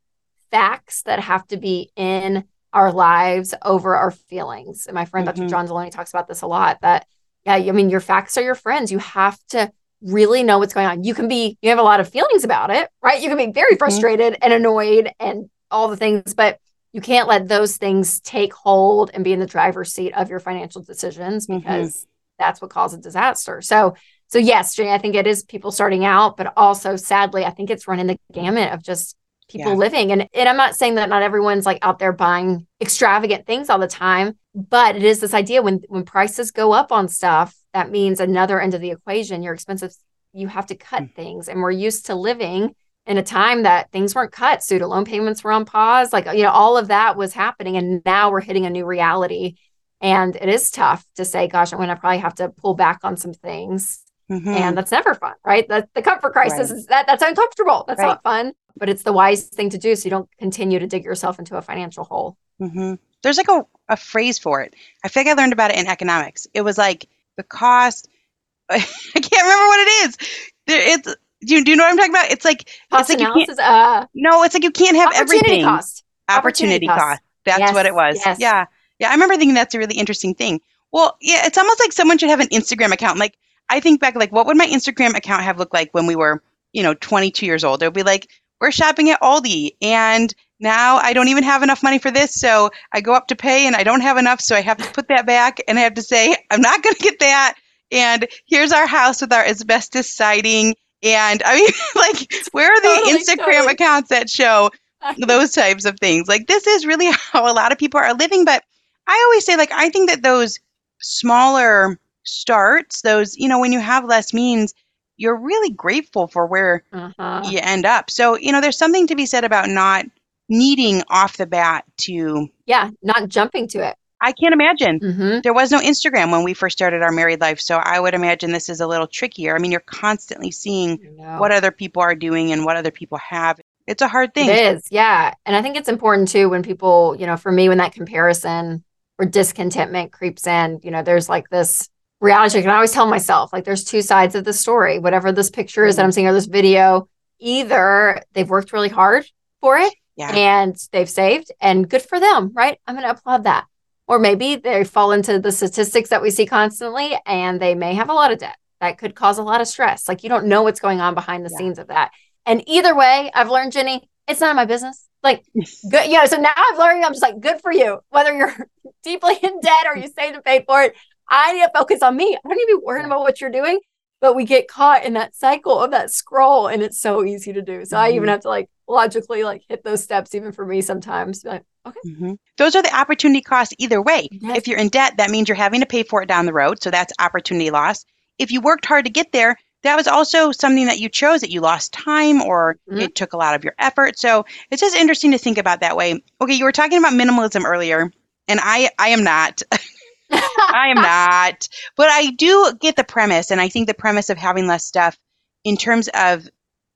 facts that have to be in our lives over our feelings. And my friend mm-hmm. Dr. John Delony talks about this a lot that, yeah, I mean, your facts are your friends. You have to really know what's going on. You can be, you have a lot of feelings about it, right? You can be very mm-hmm. frustrated mm-hmm. and annoyed and all the things, but you can't let those things take hold and be in the driver's seat of your financial decisions mm-hmm. because mm-hmm. that's what causes disaster. So, so yes, Jay, I think it is people starting out, but also sadly, I think it's running the gamut of just people yeah. living. And, and I'm not saying that not everyone's like out there buying extravagant things all the time, but it is this idea when when prices go up on stuff, that means another end of the equation, your expensive, you have to cut mm-hmm. things. And we're used to living in a time that things weren't cut student loan payments were on pause like you know all of that was happening and now we're hitting a new reality and it is tough to say gosh i'm going to probably have to pull back on some things mm-hmm. and that's never fun right the, the comfort crisis right. is that that's uncomfortable that's right. not fun but it's the wise thing to do so you don't continue to dig yourself into a financial hole mm-hmm. there's like a, a phrase for it i think i learned about it in economics it was like the cost I can't remember what it is. It's do you, do you know what I'm talking about? It's like cost it's like analysis. Uh, no, it's like you can't have opportunity everything. Cost. Opportunity, opportunity cost. cost. That's yes, what it was. Yes. Yeah, yeah. I remember thinking that's a really interesting thing. Well, yeah, it's almost like someone should have an Instagram account. Like I think back, like what would my Instagram account have looked like when we were, you know, 22 years old? It would be like we're shopping at Aldi and now I don't even have enough money for this. So I go up to pay and I don't have enough. So I have to put that back and I have to say, I'm not going to get that. And here's our house with our asbestos siding. And I mean, like, where are the Totally, Instagram totally. accounts that show those types of things? Like, this is really how a lot of people are living. But I always say, like, I think that those smaller starts, those, you know, when you have less means, you're really grateful for where Uh-huh. you end up. So, you know, there's something to be said about not needing off the bat to, Yeah, not jumping to it. I can't imagine. hmm There was no Instagram when we first started our married life. So I would imagine this is a little trickier. I mean, you're constantly seeing what other people are doing and what other people have. It's a hard thing. It is, yeah. And I think it's important too when people, you know, for me, when that comparison or discontentment creeps in, you know, there's like this reality check. And I always tell myself, like, there's two sides of the story. Whatever this picture is that I'm seeing or this video, either they've worked really hard for it Yeah. and they've saved, and good for them, right? I'm going to applaud that. Or maybe they fall into the statistics that we see constantly and they may have a lot of debt. That could cause a lot of stress. Like, you don't know what's going on behind the Yeah. scenes of that. And either way, I've learned, Ginny, it's none of my business. Like, good, you know, so now I've learned, I'm just like, good for you. Whether you're deeply in debt or you saved and paid for it, I need to focus on me. I don't need to be worrying about what you're doing. But we get caught in that cycle of that scroll, and it's so easy to do. So I even Mhm. have to like logically like hit those steps, even for me sometimes. Like, okay, Mhm. Those are the opportunity costs either way. Yes. If you're in debt, that means you're having to pay for it down the road. So that's opportunity loss. If you worked hard to get there, that was also something that you chose that you lost time or Mhm. it took a lot of your effort. So it's just interesting to think about that way. Okay, you were talking about minimalism earlier, and I I am not. I am not. But I do get the premise, and I think the premise of having less stuff in terms of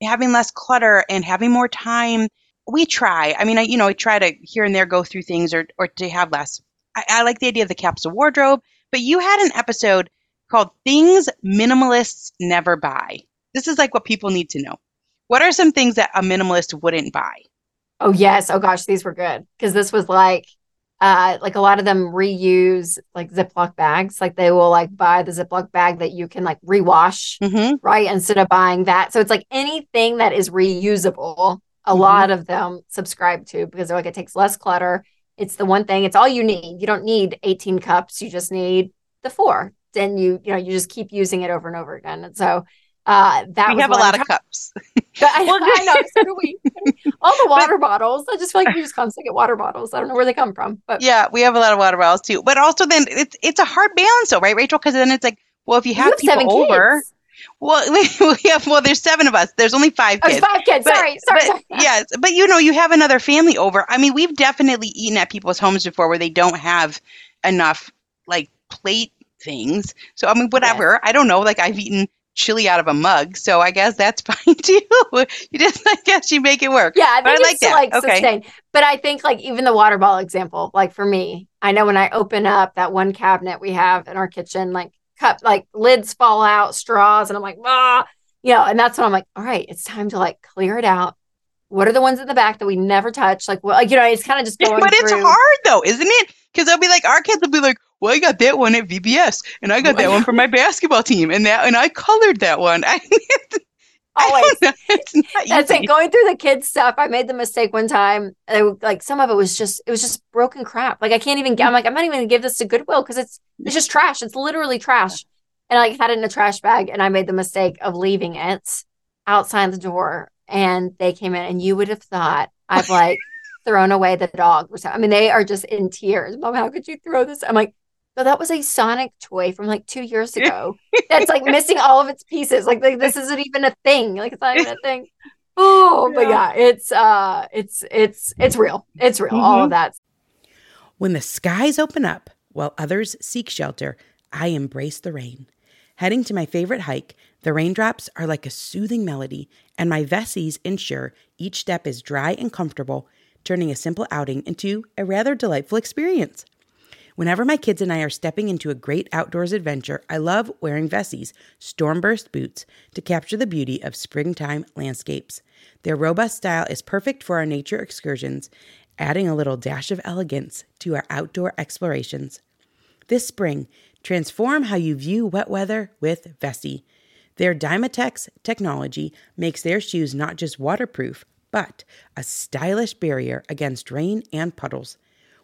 having less clutter and having more time. We try. I mean, I you know, I try to here and there go through things or or to have less. I, I like the idea of the capsule wardrobe, but you had an episode called "Things Minimalists Never Buy." This is like what people need to know. What are some things that a minimalist wouldn't buy? Oh yes. Oh gosh, these were good because this was like, uh, like a lot of them reuse like Ziploc bags. Like they will like buy the Ziploc bag that you can like rewash, hmm right? Instead of buying that. So it's like anything that is reusable. A Mhm. lot of them subscribe to because they're like it takes less clutter. It's the one thing. It's all you need. You don't need 18 cups. You just need the four. Then you you know you just keep using it over and over again. And so uh, that We have a lot of cups. I, Well, I know, so do we. All the water bottles. I just feel like we just constantly get water bottles. I don't know where they come from, but Yeah, we have a lot of water bottles too. But also then it's it's a hard balance though, right, Rachel? Because then it's like, well, if you you have, have people seven over, kids. well, we have well, there's seven of us. There's only five kids. five kids. But- sorry, sorry. but, sorry. yes, but you know, you have another family over. I mean, we've definitely eaten at people's homes before where they don't have enough like plate things. So I mean, whatever. I don't know. Like I've eaten chili out of a mug, so I guess that's fine too. You just, I guess, you make it work. Yeah, I But I like that. like Okay. sustain. But I think like even the water bottle example, like for me, I know when I open up that one cabinet we have in our kitchen, like cup, like lids fall out, straws, and I'm like, ah, you know, and that's when I'm like, all right, it's time to like clear it out. What are the ones in the back that we never touch? Like, well, you know, it's kind of just going but it's through. hard though, isn't it? Because they'll be like, our kids will be like, "Well, I got that one at VBS, and I got that one for my basketball team, and that, and I colored that one." I, oh, Always. not That's easy. it. Going through the kids stuff, I made the mistake one time. I, like some of it was just, it was just broken crap. Like I can't even. I'm like, I'm not even gonna give this to Goodwill because it's it's just trash. It's literally trash. And I like, had it in a trash bag, and I made the mistake of leaving it outside the door. And they came in, and you would have thought I've like thrown away the dog or something. I mean, they are just in tears. Mom, how could you throw this? I'm like. But that was a Sonic toy from like two years ago. That's like missing all of its pieces. Like, like this isn't even a thing. Like it's not even a thing. Oh, but yeah, it's uh it's it's it's real. It's real. All of that. When the skies open up while others seek shelter, I embrace the rain. Heading to my favorite hike, the raindrops are like a soothing melody, and my Vessies ensure each step is dry and comfortable, turning a simple outing into a rather delightful experience. Whenever my kids and I are stepping into a great outdoors adventure, I love wearing Vessies, stormburst boots, to capture the beauty of springtime landscapes. Their robust style is perfect for our nature excursions, adding a little dash of elegance to our outdoor explorations. This spring, transform how you view wet weather with Vessi. Their Dymatex technology makes their shoes not just waterproof, but a stylish barrier against rain and puddles.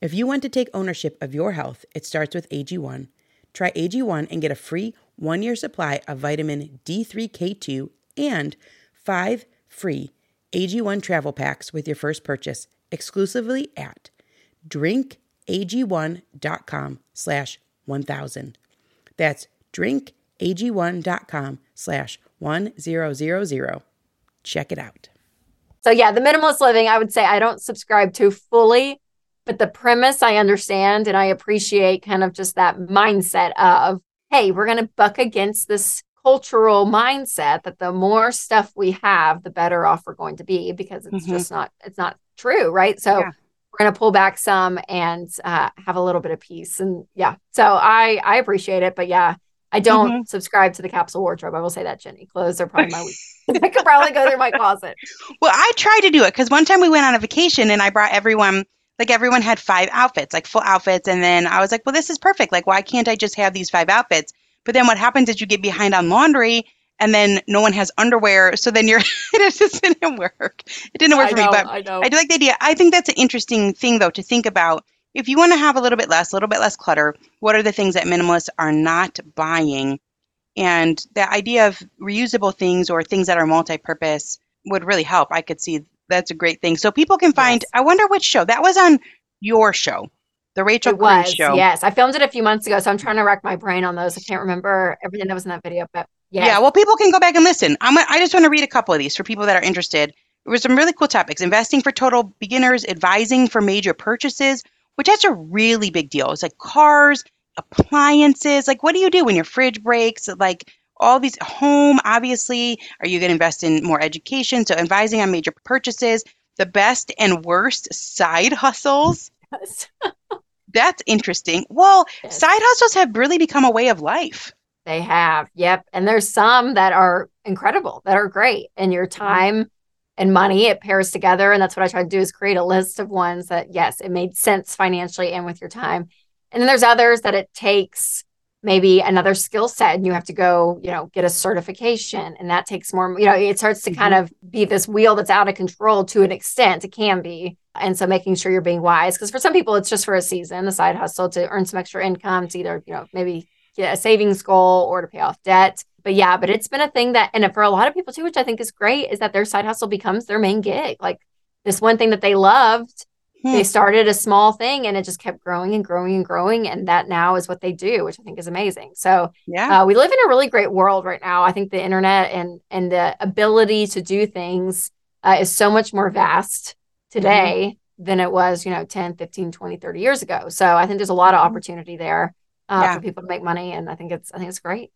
If you want to take ownership of your health, it starts with AG1. Try AG1 and get a free one year supply of vitamin D3K2 and five free AG1 travel packs with your first purchase exclusively at drinkag1.com slash 1000. That's drinkag1.com slash 1000. Check it out. So yeah, the minimalist living, I would say I don't subscribe to fully but the premise I understand and I appreciate kind of just that mindset of, hey, we're going to buck against this cultural mindset that the more stuff we have, the better off we're going to be because it's mm-hmm. just not, it's not true. Right. So yeah. we're going to pull back some and uh, have a little bit of peace. And yeah, so I, I appreciate it, but yeah, I don't mm-hmm. subscribe to the capsule wardrobe. I will say that, Ginny. Clothes are probably my week. I could probably go through my closet. Well, I tried to do it because one time we went on a vacation and I brought everyone like everyone had five outfits, like full outfits. And then I was like, well, this is perfect. Like, why can't I just have these five outfits? But then what happens is you get behind on laundry and then no one has underwear. So then you're, it just didn't work. It didn't work I for know, me. But I, know. I do like the idea. I think that's an interesting thing, though, to think about. If you want to have a little bit less, a little bit less clutter, what are the things that minimalists are not buying? And the idea of reusable things or things that are multi purpose would really help. I could see that's a great thing. So people can find. Yes. I wonder which show that was on your show, the Rachel it Cruze was, show. Yes, I filmed it a few months ago, so I'm trying to rack my brain on those. I can't remember everything that was in that video, but yeah. Yeah, well, people can go back and listen. I'm. I just want to read a couple of these for people that are interested. There were some really cool topics: investing for total beginners, advising for major purchases, which that's a really big deal. It's like cars, appliances. Like, what do you do when your fridge breaks? Like, all these home obviously. Are you going to invest in more education? So advising on major purchases the best and worst side hustles. Yes. that's interesting. Well yes. side hustles have really become a way of life. They have yep. And there's some that are incredible that are great and your mm-hmm. time and money it pairs together and that's what i try to do is create a list of ones that yes it made sense financially and with your time. And then there's others that it takes maybe another skill set and you have to go you know get a certification and that takes more you know it starts to mm-hmm. kind of be this wheel that's out of control to an extent it can be. And so making sure you're being wise because for some people it's just for a season the side hustle to earn some extra income to either you know maybe get a savings goal or to pay off debt. But yeah but it's been a thing that and for a lot of people too which i think is great is that their side hustle becomes their main gig. Like this one thing that they loved Hmm. They started a small thing and it just kept growing and growing and growing. And that now is what they do, which I think is amazing. So yeah, uh, we live in a really great world right now. I think the internet and and the ability to do things uh, is so much more vast today mm-hmm. than it was, you know, 10, 15, 20, 30 years ago. So I think there's a lot of mm-hmm. opportunity there uh, yeah. for people to make money. And I think it's I think it's great.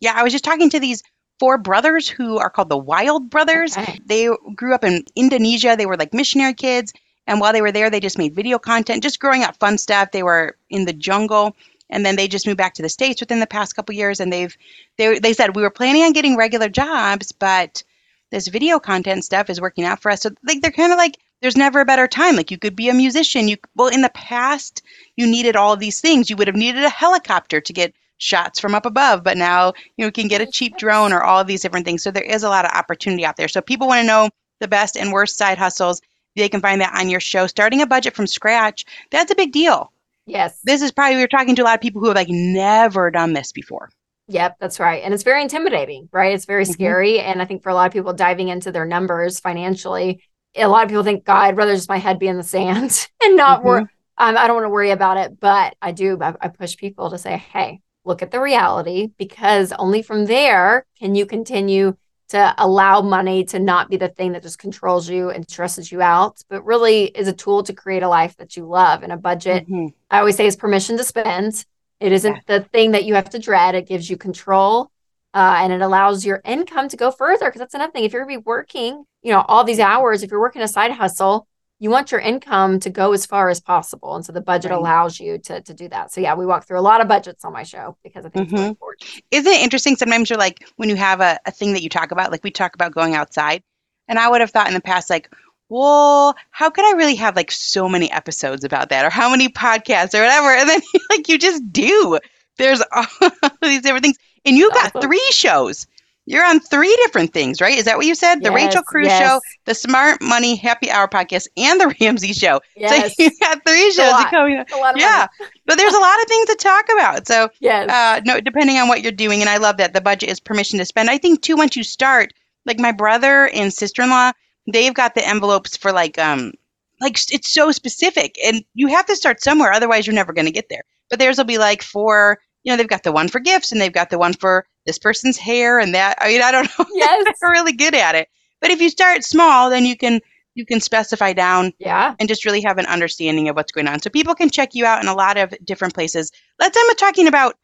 Yeah, I was just talking to these four brothers who are called the Wild Brothers. Okay. They grew up in Indonesia. They were like missionary kids and while they were there, they just made video content, just growing up fun stuff. They were in the jungle and then they just moved back to the states within the past couple years and they've they, they said we were planning on getting regular jobs but this video content stuff is working out for us. So like they're kind of like there's never a better time. Like you could be a musician. You well in the past you needed all these things. You would have needed a helicopter to get shots from up above, but now you know, can get a cheap drone or all of these different things. So there is a lot of opportunity out there. So people want to know the best and worst side hustles. They can find that on your show. Starting a budget from scratch, that's a big deal. Yes. This is probably we are talking to a lot of people who have like never done this before. Yep, that's right. And it's very intimidating, right? It's very mm-hmm. scary. And I think for a lot of people diving into their numbers financially, a lot of people think, God, I'd rather just my head be in the sand and not mm-hmm. worry. Um, I don't want to worry about it. But I do, I, I push people to say, hey, look at the reality because only from there can you continue to allow money to not be the thing that just controls you and stresses you out, but really is a tool to create a life that you love. And a budget, mm-hmm. I always say, is permission to spend. It isn't yeah. the thing that you have to dread. It gives you control uh, and it allows your income to go further. Because that's another thing. If you're going to be working, you know, all these hours, if you're working a side hustle, you want your income to go as far as possible. And so the budget right. allows you to, to do that. So yeah, we walk through a lot of budgets on my show because I think mm-hmm. it's really important. Isn't it interesting? Sometimes you're like, when you have a, a thing that you talk about, like we talk about going outside. And I would have thought in the past, like, well, how could I really have like so many episodes about that or how many podcasts or whatever? And then like you just do. There's all these different things. And you've got three shows. You're on three different things, right? Is that what you said? The yes, Rachel Cruze yes. show, the Smart Money Happy Hour podcast, and the Ramsey show. Yes. So you got three shows coming up. yeah. but there's a lot of things to talk about. So yes. uh, no, depending on what you're doing. And I love that the budget is permission to spend. I think too, once you start, like my brother and sister-in-law, they've got the envelopes for like um like it's so specific and you have to start somewhere, otherwise you're never gonna get there. But theirs will be like for you know, they've got the one for gifts and they've got the one for this person's hair and that. I mean, I don't know. Yes. They're really good at it. But if you start small, then you can you can specify down yeah. and just really have an understanding of what's going on. So people can check you out in a lot of different places. Let's end with talking about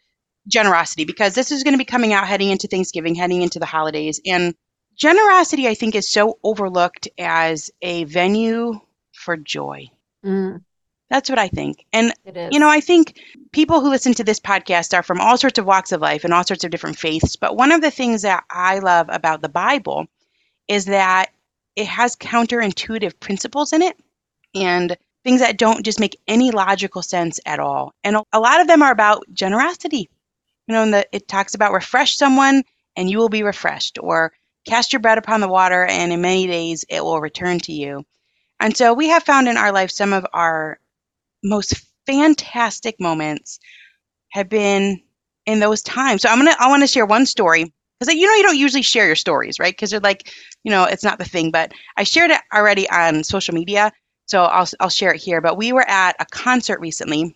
generosity because this is going to be coming out heading into Thanksgiving, heading into the holidays. And generosity, I think, is so overlooked as a venue for joy. Mm. That's what I think. And, you know, I think people who listen to this podcast are from all sorts of walks of life and all sorts of different faiths. But one of the things that I love about the Bible is that it has counterintuitive principles in it and things that don't just make any logical sense at all. And a lot of them are about generosity. You know, the, it talks about refresh someone and you will be refreshed, or cast your bread upon the water and in many days it will return to you. And so we have found in our life some of our most fantastic moments have been in those times. So I'm gonna I want to share one story because you know you don't usually share your stories, right? Because you're like, you know, it's not the thing. But I shared it already on social media, so I'll I'll share it here. But we were at a concert recently.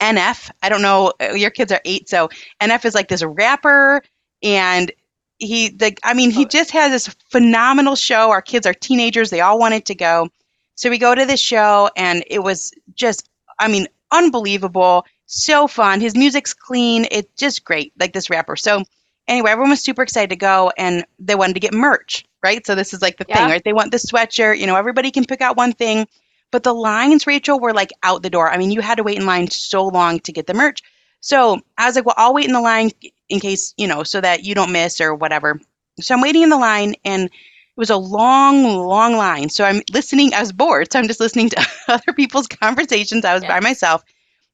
NF, I don't know, uh, your kids are eight, so NF is like this rapper, and he like I mean he oh. just has this phenomenal show. Our kids are teenagers; they all wanted to go. So we go to this show, and it was just I mean, unbelievable. So fun. His music's clean. It's just great, like this rapper. So anyway, everyone was super excited to go and they wanted to get merch, right? So this is like the yeah. thing, right? They want the sweatshirt, you know, everybody can pick out one thing. But the lines, Rachel, were like out the door. I mean, you had to wait in line so long to get the merch. So I was like, well, I'll wait in the line in case, you know, so that you don't miss or whatever. So I'm waiting in the line and was a long, long line. So I'm listening. I was bored. So I'm just listening to other people's conversations. I was yeah. by myself.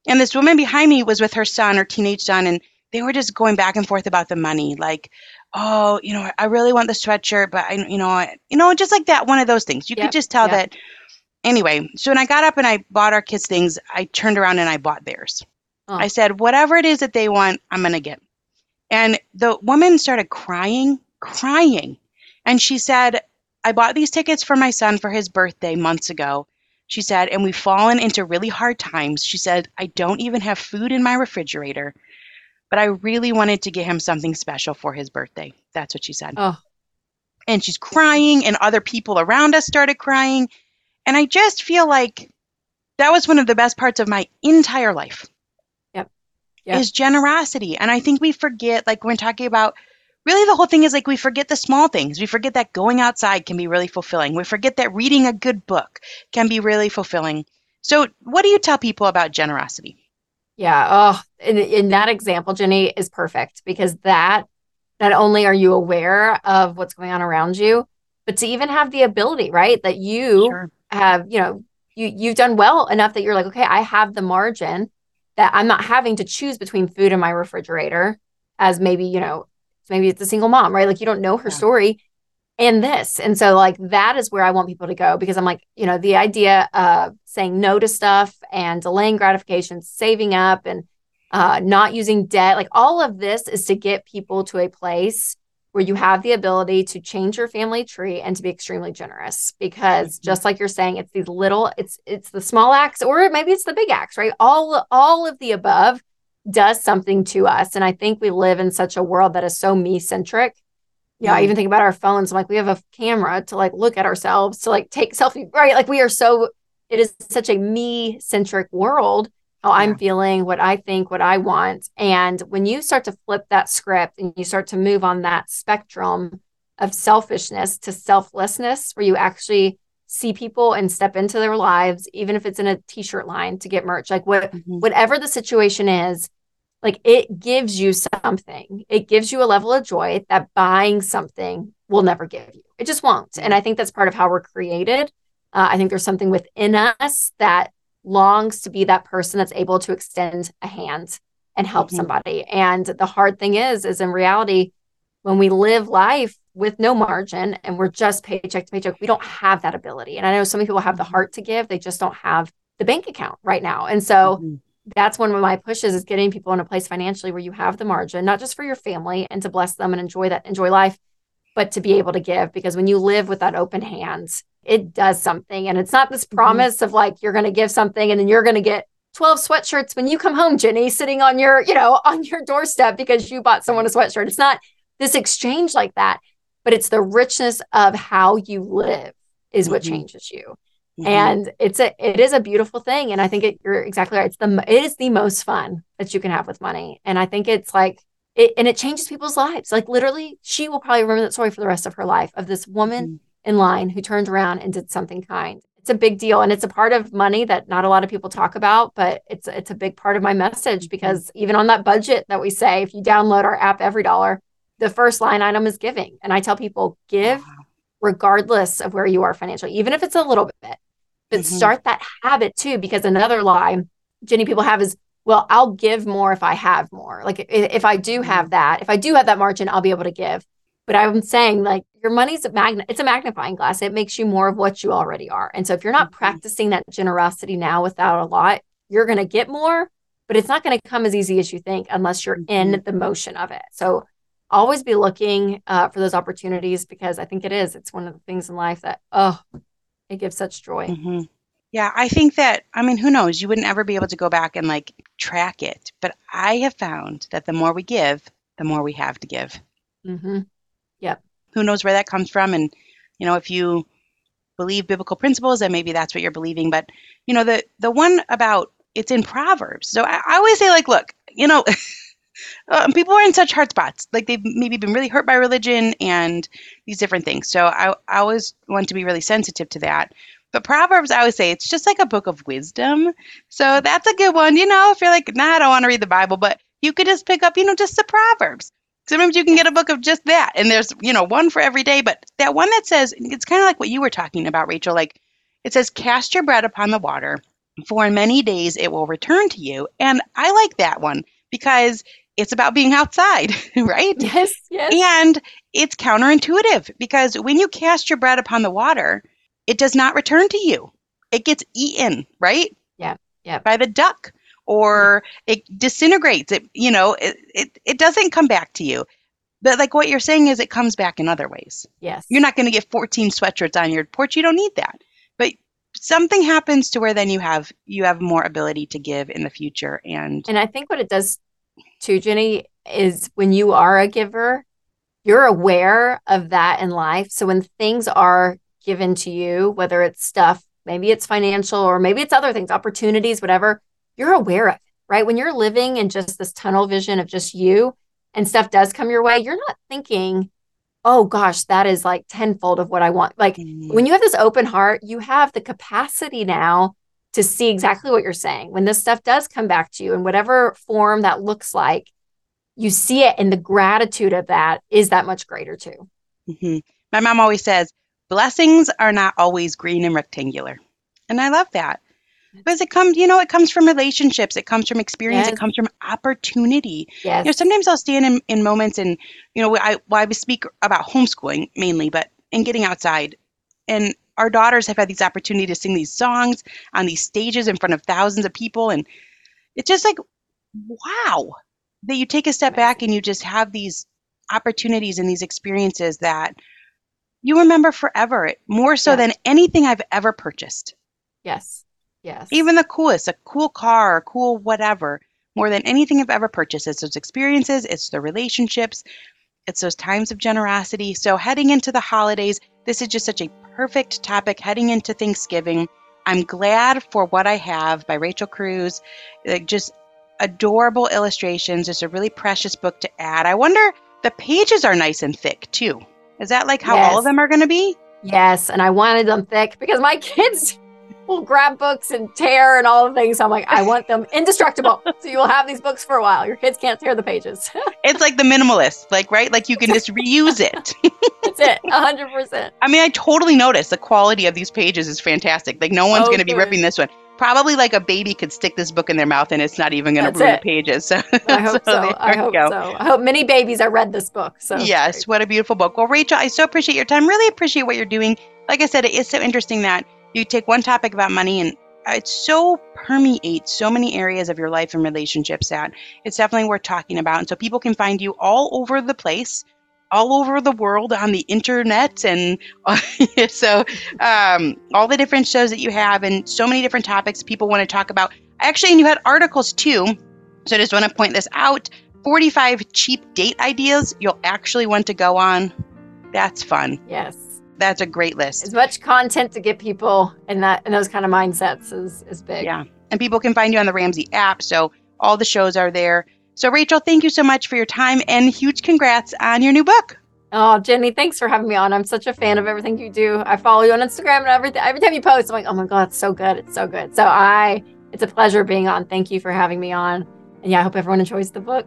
And this woman behind me was with her son, her teenage son, and they were just going back and forth about the money. Like, oh, you know, I really want the sweatshirt, but I, you know, I, you know, just like that, one of those things. You yep. could just tell yep. that. Anyway, so when I got up and I bought our kids things, I turned around and I bought theirs. Oh. I said, whatever it is that they want, I'm going to get. And the woman started crying, crying. And she said, I bought these tickets for my son for his birthday months ago. She said, and we've fallen into really hard times. She said, I don't even have food in my refrigerator, but I really wanted to get him something special for his birthday. That's what she said. Oh. And she's crying, and other people around us started crying. And I just feel like that was one of the best parts of my entire life. Yep. yep. Is generosity. And I think we forget, like, when talking about really the whole thing is like we forget the small things. We forget that going outside can be really fulfilling. We forget that reading a good book can be really fulfilling. So, what do you tell people about generosity? Yeah. Oh, in, in that example, Ginny is perfect because that not only are you aware of what's going on around you, but to even have the ability, right? That you sure. have, you know, you you've done well enough that you're like, okay, I have the margin that I'm not having to choose between food in my refrigerator as maybe, you know, maybe it's a single mom, right? Like you don't know her yeah. story and this. And so like that is where I want people to go because I'm like, you know, the idea of saying no to stuff and delaying gratification, saving up and uh, not using debt, like all of this is to get people to a place where you have the ability to change your family tree and to be extremely generous because mm-hmm. just like you're saying it's these little it's it's the small acts or maybe it's the big acts right all all of the above does something to us and i think we live in such a world that is so me centric yeah mm-hmm. i even think about our phones I'm like we have a camera to like look at ourselves to like take selfie right like we are so it is such a me centric world how yeah. I'm feeling, what I think, what I want. And when you start to flip that script and you start to move on that spectrum of selfishness to selflessness, where you actually see people and step into their lives, even if it's in a t-shirt line to get merch, like what mm-hmm. whatever the situation is, like it gives you something. It gives you a level of joy that buying something will never give you. It just won't. And I think that's part of how we're created. Uh, I think there's something within us that longs to be that person that's able to extend a hand and help mm-hmm. somebody. And the hard thing is, is in reality, when we live life with no margin and we're just paycheck to paycheck, we don't have that ability. And I know some people have the mm-hmm. heart to give, they just don't have the bank account right now. And so mm-hmm. that's one of my pushes is getting people in a place financially where you have the margin, not just for your family and to bless them and enjoy that, enjoy life, but to be able to give. Because when you live with that open hands, it does something. And it's not this mm-hmm. promise mm-hmm. of like you're going to give something and then you're going to get 12 sweatshirts when you come home, Ginny, sitting on your, you know, on your doorstep because you bought someone a sweatshirt. It's not this exchange like that, but it's the richness of how you live is what mm-hmm. changes you. Mm-hmm. And it's a it is a beautiful thing. And I think it, you're exactly right. It's the it is the most fun that you can have with money. And I think it's like it and it changes people's lives. Like literally, she will probably remember that story for the rest of her life of this woman mm-hmm in line who turned around and did something kind. It's a big deal and it's a part of money that not a lot of people talk about, but it's it's a big part of my message because even on that budget that we say if you download our app EveryDollar, the first line item is giving. And I tell people give regardless of where you are financially, even if it's a little bit. But mm-hmm. start that habit too because another lie Ginny people have is well, I'll give more if I have more. Like if I do have mm-hmm. that, if I do have that margin, I'll be able to give. But I'm saying like your money's a magnet, it's a magnifying glass. It makes you more of what you already are. And so if you're not mm-hmm. practicing that generosity now without a lot, you're going to get more, but it's not going to come as easy as you think unless you're in mm-hmm. the motion of it. So always be looking uh, for those opportunities because I think it is. It's one of the things in life that, oh, it gives such joy. Mm-hmm. Yeah, I think that, I mean, who knows? You wouldn't ever be able to go back and like track it. But I have found that the more we give, the more we have to give. Mm-hmm. Yep. Who knows where that comes from? And, you know, if you believe biblical principles, then maybe that's what you're believing. But, you know, the, the one about it's in Proverbs. So I, I always say, like, look, you know, um, people are in such hard spots. Like they've maybe been really hurt by religion and these different things. So I, I always want to be really sensitive to that. But Proverbs, I always say it's just like a book of wisdom. So that's a good one. You know, if you're like, nah, I don't want to read the Bible, but you could just pick up, you know, just the Proverbs. Sometimes you can get a book of just that, and there's you know one for every day. But that one that says it's kind of like what you were talking about, Rachel. Like it says, "Cast your bread upon the water, for in many days it will return to you." And I like that one because it's about being outside, right? Yes, yes. And it's counterintuitive because when you cast your bread upon the water, it does not return to you. It gets eaten, right? Yeah, yeah. By the duck or it disintegrates. It you know it, it it doesn't come back to you. But like what you're saying is it comes back in other ways. Yes. You're not going to get 14 sweatshirts on your porch. You don't need that. But something happens to where then you have you have more ability to give in the future and And I think what it does too, Ginny, is when you are a giver, you're aware of that in life. So when things are given to you, whether it's stuff, maybe it's financial or maybe it's other things, opportunities, whatever, you're aware of it, right? When you're living in just this tunnel vision of just you and stuff does come your way, you're not thinking, oh gosh, that is like tenfold of what I want. Like mm-hmm. when you have this open heart, you have the capacity now to see exactly what you're saying. When this stuff does come back to you in whatever form that looks like, you see it and the gratitude of that is that much greater too. Mm-hmm. My mom always says, blessings are not always green and rectangular. And I love that. Because it comes, you know, it comes from relationships, it comes from experience, Yes. it comes from opportunity. Yes. You know, sometimes I'll stand in, in moments and, you know, I, well, I speak about homeschooling mainly, but in getting outside. And our daughters have had these opportunity to sing these songs on these stages in front of thousands of people. And it's just like, wow, that you take a step back and you just have these opportunities and these experiences that you remember forever, more so Yeah. than anything I've ever purchased. yes. Yes. Even the coolest, a cool car, a cool whatever, more than anything I've ever purchased. It's those experiences, it's the relationships, it's those times of generosity. So, heading into the holidays, this is just such a perfect topic. Heading into Thanksgiving, I'm glad for what I have by Rachel Cruze. Like just adorable illustrations. It's a really precious book to add. I wonder, the pages are nice and thick too. Is that like how all of them are going to be? Yes, and I wanted them thick because my kids will grab books and tear and all the things. So I'm like, I want them indestructible. so you will have these books for a while. Your kids can't tear the pages. It's like the minimalist, like, right? Like you can just reuse it. That's it. hundred percent. I mean, I totally noticed the quality of these pages is fantastic. Like, no one's Oh, going to be ripping this one. Probably like a baby could stick this book in their mouth and it's not even going to ruin it. the pages. So, I hope so. there I hope go. so. I hope many babies are read this book. So Yes, what a beautiful book. Well, Rachel, I so appreciate your time. Really appreciate what you're doing. Like I said, it is so interesting that you take one topic about money and it so permeates so many areas of your life and relationships that it's definitely worth talking about. And so people can find you all over the place, all over the world on the internet. And so um, all the different shows that you have and so many different topics people want to talk about. Actually, and you had articles too. So I just want to point this out 45 cheap date ideas you'll actually want to go on. That's fun. Yes. That's a great list. As much content to get people in that in those kind of mindsets is is big. Yeah. And people can find you on the Ramsey app. So all the shows are there. So, Rachel, thank you so much for your time and huge congrats on your new book. Oh, Ginny, thanks for having me on. I'm such a fan of everything you do. I follow you on Instagram and everything. Every time you post, I'm like, oh my God, it's so good. It's so good. So I it's a pleasure being on. Thank you for having me on. And yeah, I hope everyone enjoys the book.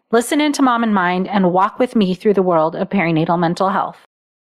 Listen into Mom and Mind and walk with me through the world of perinatal mental health.